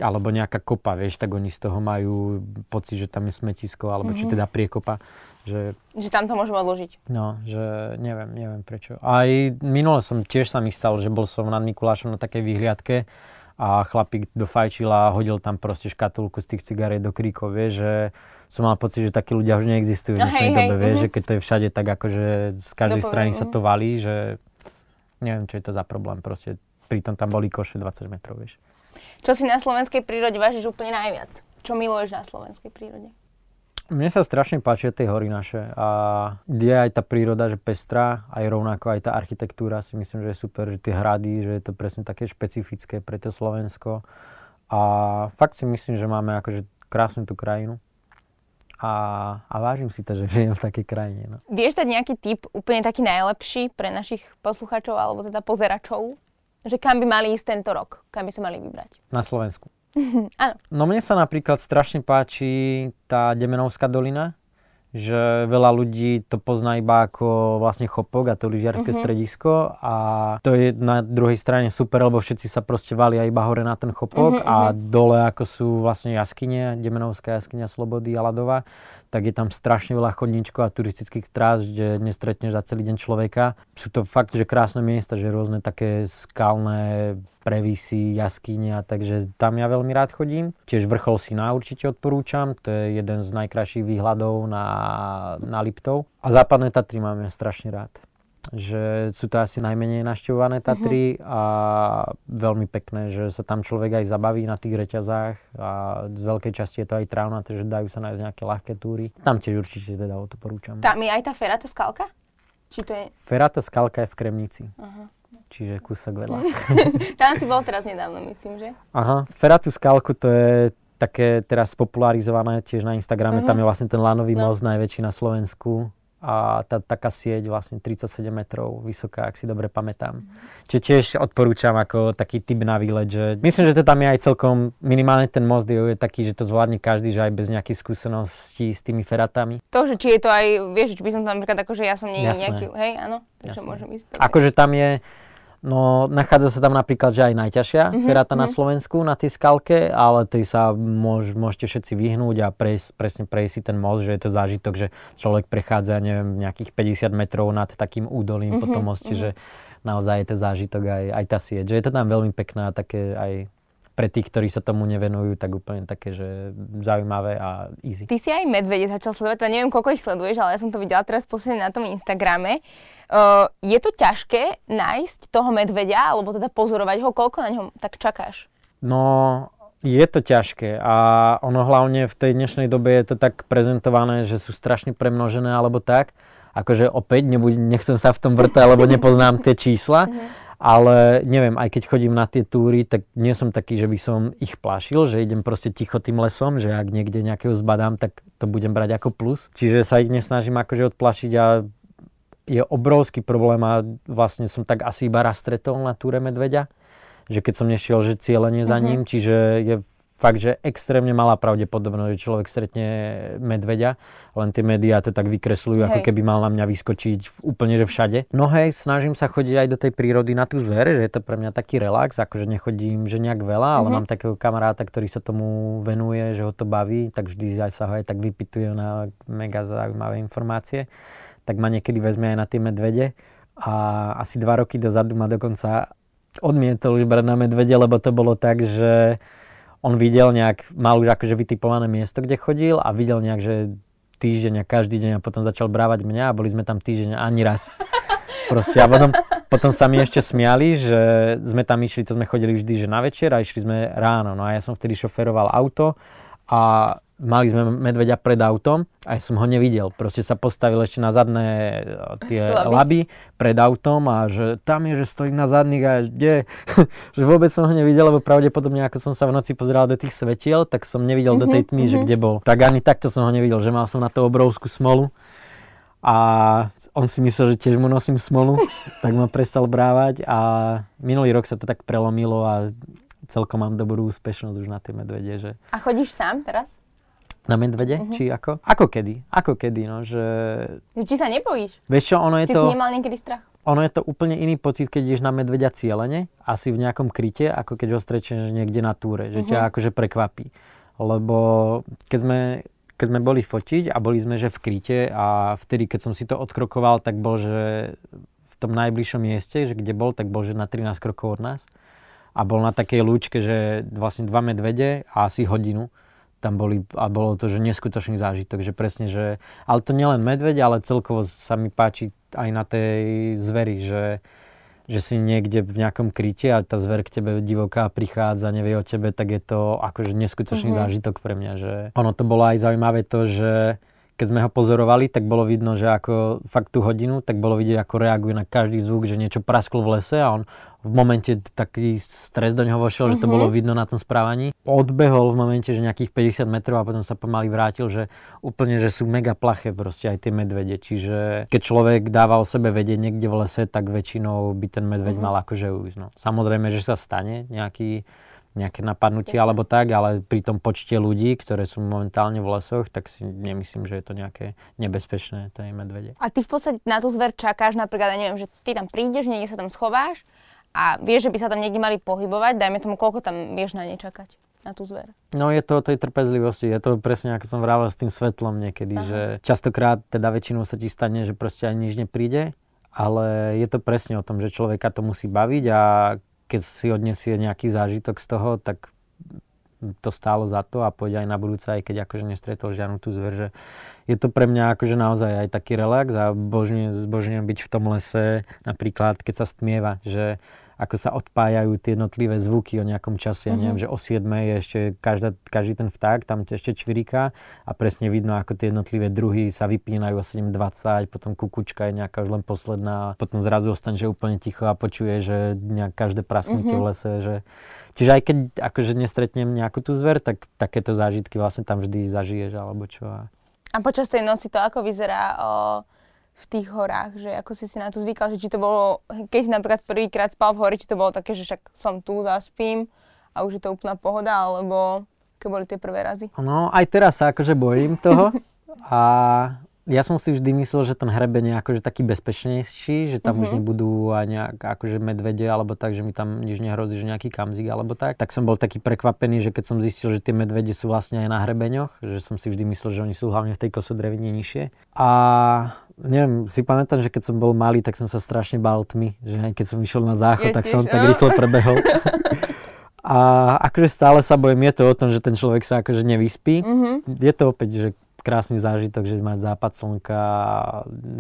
alebo nejaká kopa, vieš, tak oni z toho majú pocit, že tam je smetisko, alebo mm-hmm. či mhm. teda priekopa. Že, že tam to môžeme odložiť. No, že neviem, neviem prečo. Aj minule som tiež sa mi stalo, že bol som nad Mikulášom na takej výhliadke a chlapík dofajčil a hodil tam proste škatulku z tých cigariet do kríkov, vieš, že som mal pocit, že takí ľudia už neexistujú v dnešnej dobe, vieš, uh-huh. že keď to je všade tak akože z každej Dopoviem, strany uh-huh. sa to valí, že neviem, čo je to za problém, proste pritom tam boli koše 20 metrov, vieš. Čo si na slovenskej prírode vážiš úplne najviac? Čo miluješ na slovenskej prírode? Mne sa strašne páčia tie hory naše a je aj tá príroda, že pestrá, aj rovnako aj tá architektúra si myslím, že je super, že tie hrady, že je to presne také špecifické pre to Slovensko. A fakt si myslím, že máme akože krásnu tú krajinu. A, a vážim si to, že žijem v takej krajine. No. Vieš dať nejaký tip úplne taký najlepší pre našich poslucháčov alebo teda pozeračov? Že kam by mali ísť tento rok? Kam by sa mali vybrať? Na Slovensku. Áno. No mne sa napríklad strašne páči tá Demenovská dolina, že veľa ľudí to pozná iba ako vlastne chopok a to lyžiarske uh-huh. stredisko a to je na druhej strane super, lebo všetci sa proste valia iba hore na ten chopok uh-huh, a dole ako sú vlastne jaskyne, Demenovská jaskyňa Slobody a Ladová, tak je tam strašne veľa chodníčkov a turistických trás, kde nestretneš za celý deň človeka. Sú to fakt, že krásne miesta, že rôzne také skalné previsy, jaskyne, takže tam ja veľmi rád chodím. Tiež vrchol Sina určite odporúčam, to je jeden z najkrajších výhľadov na, na Liptov. A západné Tatry mám ja strašne rád že sú to asi najmenej našťované Tatry uh-huh. a veľmi pekné, že sa tam človek aj zabaví na tých reťazách a z veľkej časti je to aj trávna, takže dajú sa nájsť nejaké ľahké túry. Tam tiež určite teda odporúčam. Tam je aj tá ferata skalka? Či to je... Ferata skalka je v Kremnici. Uh-huh. Čiže kúsok vedľa. tam si bol teraz nedávno, myslím, že? Aha, Feratu skalku to je také teraz popularizované tiež na Instagrame. Uh-huh. Tam je vlastne ten lanový no. most najväčší na Slovensku a tá taká sieť vlastne 37 metrov vysoká, ak si dobre pamätám. Mm. Čiže tiež odporúčam ako taký typ na výlet, že myslím, že to tam je aj celkom, minimálne ten most je, taký, že to zvládne každý, že aj bez nejakých skúseností s tými feratami. To, že či je to aj, vieš, či by som tam napríklad ako, že ja som nie nejaký, hej, áno, takže môžem ísť. Akože tam je, No, nachádza sa tam napríklad, že aj najťažšia mm-hmm, ferata mm-hmm. na mhm. Slovensku, na tej skalke, ale tej sa môž, môžete všetci vyhnúť a prejsť, presne prejsť si ten most, že je to zážitok, že človek prechádza, neviem, nejakých 50 metrov nad takým údolím mm-hmm, po tom mhm, moste, mm-hmm. že naozaj je to zážitok aj, aj tá sieť, že je to tam veľmi pekná, také aj pre tých, ktorí sa tomu nevenujú, tak úplne také, že zaujímavé a easy. Ty si aj medvede začal sledovať, teda neviem, koľko ich sleduješ, ale ja som to videla teraz posledne na tom Instagrame. Uh, je to ťažké nájsť toho medvedia, alebo teda pozorovať ho? Koľko na ňom tak čakáš? No, je to ťažké a ono hlavne v tej dnešnej dobe je to tak prezentované, že sú strašne premnožené alebo tak. Akože opäť nebuď, nechcem sa v tom vrtať, lebo nepoznám tie čísla. Ale neviem, aj keď chodím na tie túry, tak nie som taký, že by som ich plašil, že idem proste ticho tým lesom, že ak niekde nejakého zbadám, tak to budem brať ako plus. Čiže sa ich nesnažím akože odplašiť a je obrovský problém a vlastne som tak asi iba raz stretol na túre medveďa, že keď som nešiel, že cieľenie za mm-hmm. ním, čiže je fakt, že extrémne malá pravdepodobnosť, že človek stretne medveďa, len tie médiá to tak vykresľujú, ako keby mal na mňa vyskočiť úplne že všade. No hej, snažím sa chodiť aj do tej prírody na tú zver, že je to pre mňa taký relax, akože nechodím že nejak veľa, ale mm-hmm. mám takého kamaráta, ktorý sa tomu venuje, že ho to baví, tak vždy aj sa ho aj tak vypituje na mega zaujímavé informácie. Tak ma niekedy vezme aj na tie medvede a asi dva roky dozadu ma dokonca odmietol už brať na medvede, lebo to bolo tak, že on videl nejak, mal už akože vytipované miesto, kde chodil a videl nejak, že týždeň a každý deň a potom začal brávať mňa a boli sme tam týždeň ani raz. Proste a potom, potom sa mi ešte smiali, že sme tam išli, to sme chodili vždy, že na večer a išli sme ráno. No a ja som vtedy šoferoval auto a mali sme medveďa pred autom a ja som ho nevidel. Proste sa postavil ešte na zadné e, tie laby, laby pred autom a že tam je, že stojí na zadných a kde, že vôbec som ho nevidel, lebo pravdepodobne ako som sa v noci pozeral do tých svetiel, tak som nevidel mm-hmm, do tej tmy, mm-hmm. že mhm. kde bol. Tak ani takto som ho nevidel, že mal som na to obrovskú smolu. A on si myslel, že tiež mu nosím smolu, tak ma prestal brávať a minulý rok sa to tak prelomilo a celkom mám dobrú úspešnosť už na tie medvede. Že... A chodíš sám teraz? Na medvede? Uh-huh. Či ako? Ako kedy? Ako kedy, no, že... Či sa nebojíš? Vieš čo, ono je Či to... si nemal niekedy strach? Ono je to úplne iný pocit, keď ideš na medveďa cieľene, asi v nejakom kryte, ako keď ho strečeš niekde na túre, že uh-huh. ťa mhm. akože prekvapí. Lebo keď sme, keď sme boli fotiť a boli sme že v kryte a vtedy, keď som si to odkrokoval, tak bol, že v tom najbližšom mieste, že kde bol, tak bol, že na 13 krokov od nás. A bol na takej lúčke, že vlastne dva medvede a asi hodinu tam boli, a bolo to, že neskutočný zážitok, že presne, že, ale to nielen medveď, ale celkovo sa mi páči aj na tej zveri, že, že si niekde v nejakom kryte a tá zver k tebe divoká prichádza, nevie o tebe, tak je to akože neskutočný mm-hmm. zážitok pre mňa, že ono to bolo aj zaujímavé to, že keď sme ho pozorovali, tak bolo vidno, že ako fakt tú hodinu, tak bolo vidieť, ako reaguje na každý zvuk, že niečo prasklo v lese a on v momente taký stres do neho vošiel, mm-hmm. že to mhm. bolo vidno na tom správaní. Odbehol v momente, že nejakých 50 metrov a potom sa pomaly vrátil, že úplne, že sú mega plaché proste aj tie medvede. Čiže keď človek dáva o sebe vedieť niekde v lese, tak väčšinou by ten medveď mm-hmm. mal akože ujsť. No. Samozrejme, že sa stane nejaký nejaké napadnutie Jasne. alebo tak, ale pri tom počte ľudí, ktoré sú momentálne v lesoch, tak si nemyslím, že je to nejaké nebezpečné, tej medvede. A ty v podstate na tú zver čakáš napríklad, ja neviem, že ty tam prídeš, niekde sa tam schováš a vieš, že by sa tam niekde mali pohybovať, dajme tomu, koľko tam vieš na ne čakať na tú zver? No je to o tej trpezlivosti, je to presne ako som vravel s tým svetlom niekedy, Aha. že častokrát teda väčšinou sa ti stane, že proste ani nič nepríde, ale je to presne o tom, že človeka to musí baviť a keď si odniesie nejaký zážitok z toho, tak to stálo za to a pôjde aj na budúce, aj keď akože nestretol žiadnu tú zver, že je to pre mňa akože naozaj aj taký relax a zbožňujem byť v tom lese, napríklad keď sa stmieva, že ako sa odpájajú tie jednotlivé zvuky o nejakom čase. Mm-hmm. Ja neviem, mhm. že o 7 je ešte každá, každý ten vták, tam ešte čviriká a presne vidno, ako tie jednotlivé druhy sa vypínajú o 7.20, potom kukučka je nejaká už len posledná, potom zrazu ostane, že úplne ticho a počuje, že nejak každé prasknutie mm-hmm. v lese, že Čiže aj keď akože nestretnem nejakú tú zver, tak takéto zážitky vlastne tam vždy zažiješ alebo čo. A počas tej noci to ako vyzerá o v tých horách, že ako si si na to zvykal, že či to bolo, keď si napríklad prvýkrát spal v hori, či to bolo také, že však som tu, zaspím a už je to úplná pohoda, alebo aké boli tie prvé razy? No, aj teraz sa akože bojím toho a ja som si vždy myslel, že ten hrebeň je akože taký bezpečnejší, že tam uh-huh. už mhm. nebudú aj nejak akože medvede alebo tak, že mi tam nič nehrozí, že nejaký kamzik alebo tak. Tak som bol taký prekvapený, že keď som zistil, že tie medvede sú vlastne aj na hrebeňoch, že som si vždy myslel, že oni sú hlavne v tej kosodrevine nižšie. A neviem, si pamätám, že keď som bol malý, tak som sa strašne bál tmy, že aj keď som išiel na záchod, tak som tak rýchlo prebehol. A akože stále sa bojím, je to o tom, že ten človek sa akože nevyspí. Mm-hmm. Je to opäť, že krásny zážitok, že mať západ slnka,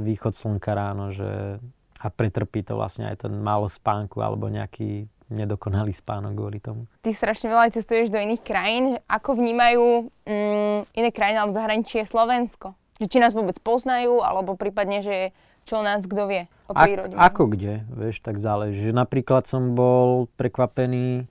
východ slnka ráno, že a pretrpí to vlastne aj ten málo spánku alebo nejaký nedokonalý spánok kvôli tomu. Ty strašne veľa cestuješ do iných krajín. Ako vnímajú mm, iné krajiny alebo zahraničie Slovensko? Že či nás vôbec poznajú, alebo prípadne, že čo o nás kto vie o prírode. Ak, ako kde, vieš, tak záleží. Napríklad som bol prekvapený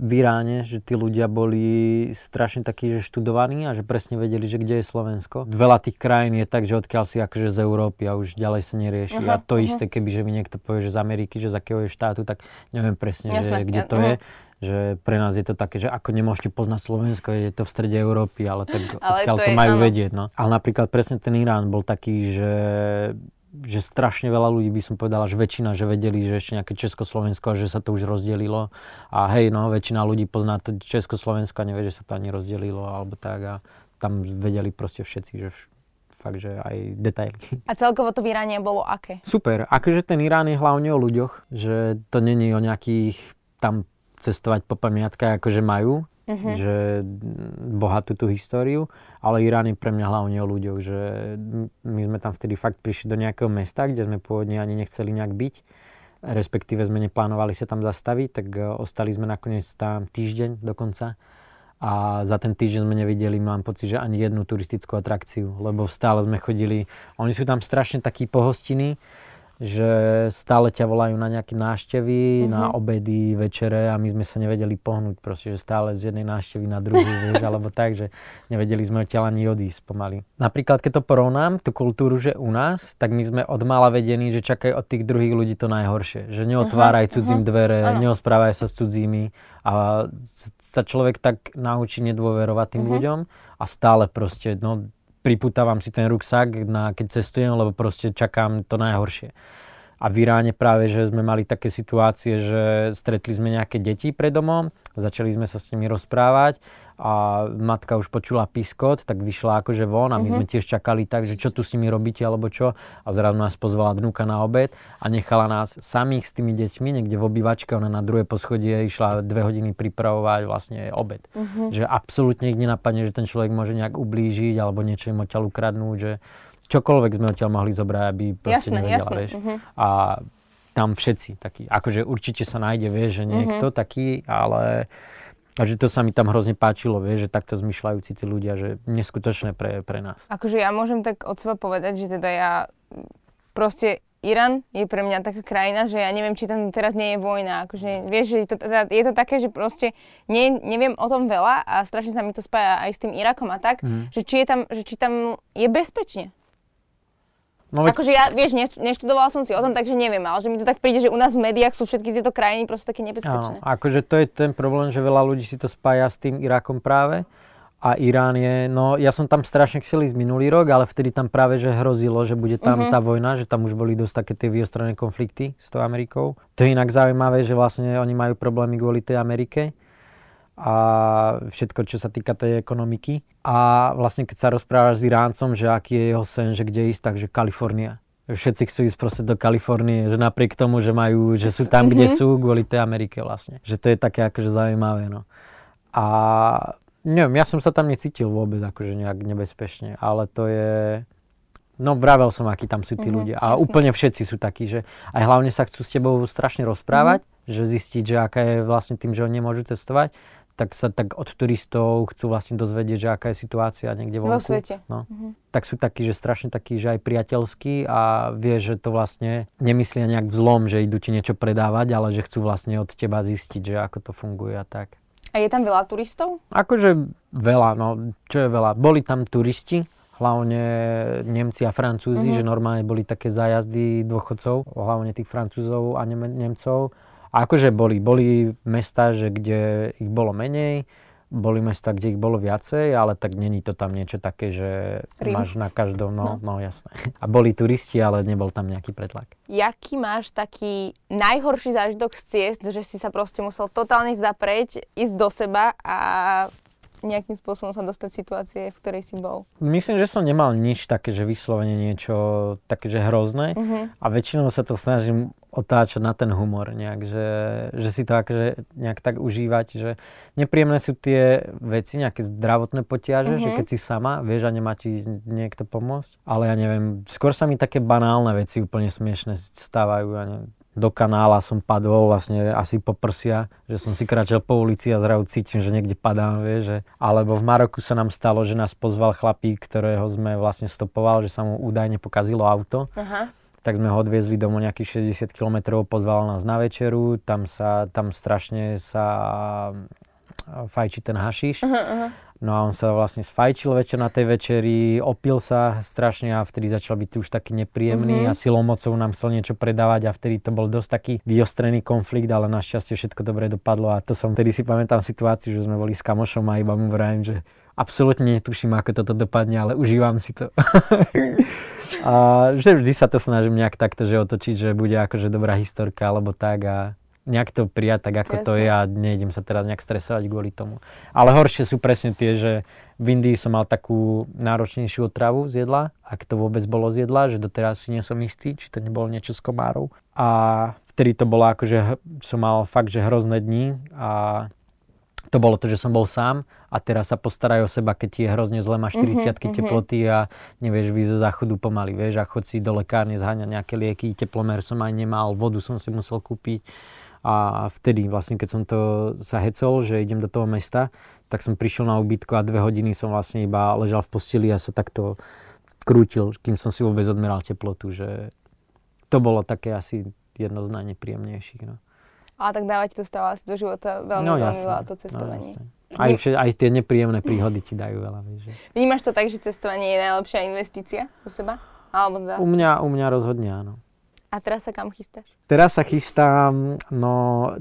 v Iráne, že tí ľudia boli strašne takí, že študovaní a že presne vedeli, že kde je Slovensko. Veľa tých krajín je tak, že odkiaľ si akože z Európy a už ďalej sa nerieši. Uh-huh, a to uh-huh. isté, keby že mi niekto povie, že z Ameriky, že z akého je štátu, tak neviem presne, Jasne, že, kde to uh-huh. je že pre nás je to také, že ako nemôžete poznať Slovensko, je to v strede Európy, ale tak ale odkiaľ to, to majú áno. vedieť. No. Ale napríklad presne ten Irán bol taký, že že strašne veľa ľudí by som povedala, že väčšina, že vedeli, že ešte nejaké Československo a že sa to už rozdelilo. A hej, no, väčšina ľudí pozná to Československo a nevie, že sa to ani rozdelilo alebo tak a tam vedeli proste všetci, že fakt, že aj detaily. A celkovo to v Iráne bolo aké? Super. Akože ten Irán je hlavne o ľuďoch, že to není o nejakých tam cestovať po pamiatkách, akože majú, uh-huh. že bohatú tú históriu, ale Irán je pre mňa hlavne o ľuďoch, že my sme tam vtedy fakt prišli do nejakého mesta, kde sme pôvodne ani nechceli nejak byť, respektíve sme neplánovali sa tam zastaviť, tak e, ostali sme nakoniec tam týždeň dokonca a za ten týždeň sme nevideli, mám pocit, že ani jednu turistickú atrakciu, lebo stále sme chodili, oni sú tam strašne takí pohostiny, že stále ťa volajú na nejaké návštevy, mm-hmm. na obedy, večere a my sme sa nevedeli pohnúť proste, že stále z jednej návštevy na druhú, vieš, alebo tak, že nevedeli sme odtiaľ ani odísť pomaly. Napríklad, keď to porovnám, tú kultúru, že u nás, tak my sme od mala vedení, že čakajú od tých druhých ľudí to najhoršie. Že neotváraj uh-huh, cudzím dvere, uh-huh. neosprávaj sa s cudzími a sa človek tak naučí nedôverovať tým uh-huh. ľuďom a stále proste, no priputávam si ten ruksak, na, keď cestujem, lebo proste čakám to najhoršie. A v Iráne práve, že sme mali také situácie, že stretli sme nejaké deti pred domom, začali sme sa s nimi rozprávať a matka už počula piskot, tak vyšla akože von a my mm-hmm. sme tiež čakali tak, že čo tu s nimi robíte alebo čo a zrazu nás pozvala dnuka na obed a nechala nás samých s tými deťmi niekde v obývačke, ona na druhé poschodie išla dve hodiny pripravovať vlastne obed. Mm-hmm. Že absolútne ich nenapadne, že ten človek môže nejak ublížiť alebo niečo im odtiaľ ukradnúť, že čokoľvek sme odtiaľ mohli zobrať, aby proste jasne, nevedela, jasne. vieš. Mm-hmm. A tam všetci takí, akože určite sa nájde, vieš, že niekto mm-hmm. taký, ale a že to sa mi tam hrozne páčilo, vie, že takto zmyšľajúci tí ľudia, že neskutočné pre, pre nás. Akože ja môžem tak od seba povedať, že teda ja proste Irán je pre mňa taká krajina, že ja neviem, či tam teraz nie je vojna. Akože, vieš, že to, teda, je to také, že proste nie, neviem o tom veľa a strašne sa mi to spája aj s tým Irakom a tak, mm. že, či je tam, že či tam je bezpečne. No, veď... Akože ja, vieš, neštudovala som si o tom, takže neviem, ale že mi to tak príde, že u nás v médiách sú všetky tieto krajiny proste také nebezpečné. Áno, akože to je ten problém, že veľa ľudí si to spája s tým Irakom práve. A Irán je, no ja som tam strašne chcel ísť minulý rok, ale vtedy tam práve že hrozilo, že bude tam uh-huh. tá vojna, že tam už boli dosť také tie vyostrené konflikty s tou Amerikou. To je inak zaujímavé, že vlastne oni majú problémy kvôli tej Amerike a všetko, čo sa týka tej ekonomiky. A vlastne keď sa rozprávaš s Iráncom, že aký je jeho sen, že kde ísť, takže Kalifornia. Všetci chcú ísť proste do Kalifornie, že napriek tomu, že majú, že sú tam, kde mhm. sú, kvôli tej Amerike vlastne. Že to je také akože zaujímavé, no. A neviem, ja som sa tam necítil vôbec akože nejak nebezpečne, ale to je... No vravel som, akí tam sú tí mm-hmm, ľudia. A jasne. úplne všetci sú takí, že aj hlavne sa chcú s tebou strašne rozprávať, mm-hmm. že zistiť, že aká je vlastne tým, že oni nemôžu testovať tak sa tak od turistov chcú vlastne dozvedieť, že aká je situácia niekde vonku. Vo svete. No. Mm-hmm. Tak sú takí, že strašne takí, že aj priateľskí a vie, že to vlastne nemyslia nejak vzlom, že idú ti niečo predávať, ale že chcú vlastne od teba zistiť, že ako to funguje a tak. A je tam veľa turistov? Akože veľa, no čo je veľa. Boli tam turisti, hlavne Nemci a Francúzi, mm-hmm. že normálne boli také zájazdy dôchodcov, hlavne tých Francúzov a Nemcov a akože boli, boli mesta, že kde ich bolo menej, boli mesta, kde ich bolo viacej, ale tak není to tam niečo také, že Rím. máš na každom, no, no. no jasné. A boli turisti, ale nebol tam nejaký pretlak. Jaký máš taký najhorší zážitok z ciest, že si sa proste musel totálne zaprieť, ísť do seba a nejakým spôsobom sa dostať situácie, v ktorej si bol? Myslím, že som nemal nič také, že vyslovene niečo také, že hrozné uh-huh. a väčšinou sa to snažím otáčať na ten humor nejak, že, že si to akože nejak tak užívať, že nepríjemné sú tie veci, nejaké zdravotné potiaže, mm-hmm. že mhm. keď si sama, vieš a nemá ti niekto pomôcť, ale ja neviem, skôr sa mi také banálne veci úplne smiešne stávajú, ja neviem, do kanála som padol vlastne asi po prsia, že som si kráčal po ulici a zrazu cítim, že niekde padám, vieš, že... Alebo v Maroku sa nám stalo, že nás pozval chlapík, ktorého sme vlastne stopoval, že sa mu údajne pokazilo auto. Aha tak sme ho odviezli domov nejakých 60 km, pozval nás na večeru, tam sa, tam strašne sa fajčí ten hašiš. Uh-huh, uh-huh. No a on sa vlastne sfajčil večer na tej večeri, opil sa strašne a vtedy začal byť už taký nepríjemný uh-huh. a silou mocou nám chcel niečo predávať a vtedy to bol dosť taký vyostrený konflikt, ale našťastie všetko dobre dopadlo a to som vtedy si pamätám situáciu, že sme boli s kamošom a iba mu vrajím, že absolútne netuším, ako toto dopadne, ale užívam si to. a že vždy sa to snažím nejak takto, že otočiť, že bude akože dobrá historka alebo tak a nejak to prijať tak, ako Jasne. to je a nejdem sa teraz nejak stresovať kvôli tomu. Ale horšie sú presne tie, že v Indii som mal takú náročnejšiu otravu z jedla, ak to vôbec bolo z jedla, že doteraz si nie som istý, či to nebolo niečo s komárov. A vtedy to bolo ako, že som mal fakt, že hrozné dni a to bolo to, že som bol sám a teraz sa postaraj o seba, keď ti je hrozne zle, máš 40 mm-hmm, teploty a nevieš výjsť zo záchodu pomaly, vieš, a chod si do lekárne zháňať nejaké lieky, teplomer som aj nemal, vodu som si musel kúpiť a vtedy vlastne, keď som to sa hecol, že idem do toho mesta, tak som prišiel na ubytko a dve hodiny som vlastne iba ležal v posteli a sa takto krútil, kým som si vôbec odmeral teplotu, že to bolo také asi jedno z najnepríjemnejších. No. Ale tak dávať to stále do života veľmi, no, veľmi veľa to no, cestovanie. No, aj, vše, aj tie nepríjemné príhody ti dajú veľa. Vieš, že... Vnímaš to tak, že cestovanie je najlepšia investícia do seba? Alebo teda... u, mňa, u mňa rozhodne áno. A teraz sa kam chystáš? Teraz sa chystám, no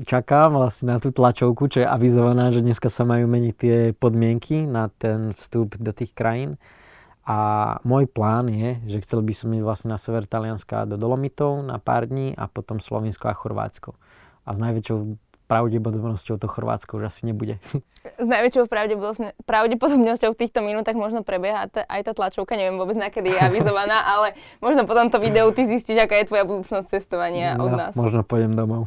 čakám vlastne na tú tlačovku, čo je avizovaná, že dneska sa majú meniť tie podmienky na ten vstup do tých krajín. A môj plán je, že chcel by som ísť vlastne na sever Talianska do Dolomitov na pár dní a potom Slovinsko a Chorvátsko a s najväčšou pravdepodobnosťou to Chorvátsko už asi nebude. S najväčšou pravdepodobnosťou v týchto minútach možno prebieha aj tá tlačovka, neviem vôbec na kedy je avizovaná, ale možno po tomto videu ty zistíš, aká je tvoja budúcnosť cestovania no, od nás. Možno pôjdem domov.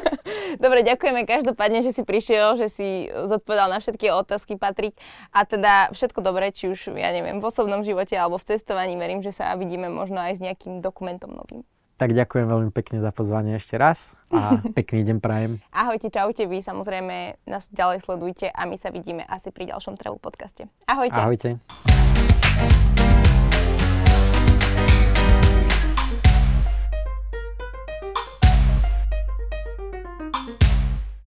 Dobre, ďakujeme každopádne, že si prišiel, že si zodpovedal na všetky otázky, Patrik. A teda všetko dobré, či už, ja neviem, v osobnom živote alebo v cestovaní. Verím, že sa vidíme možno aj s nejakým dokumentom novým. Tak ďakujem veľmi pekne za pozvanie ešte raz a pekný deň prajem. Ahojte, čaute, vy samozrejme nás ďalej sledujte a my sa vidíme asi pri ďalšom Travel podcaste. Ahojte. Ahojte.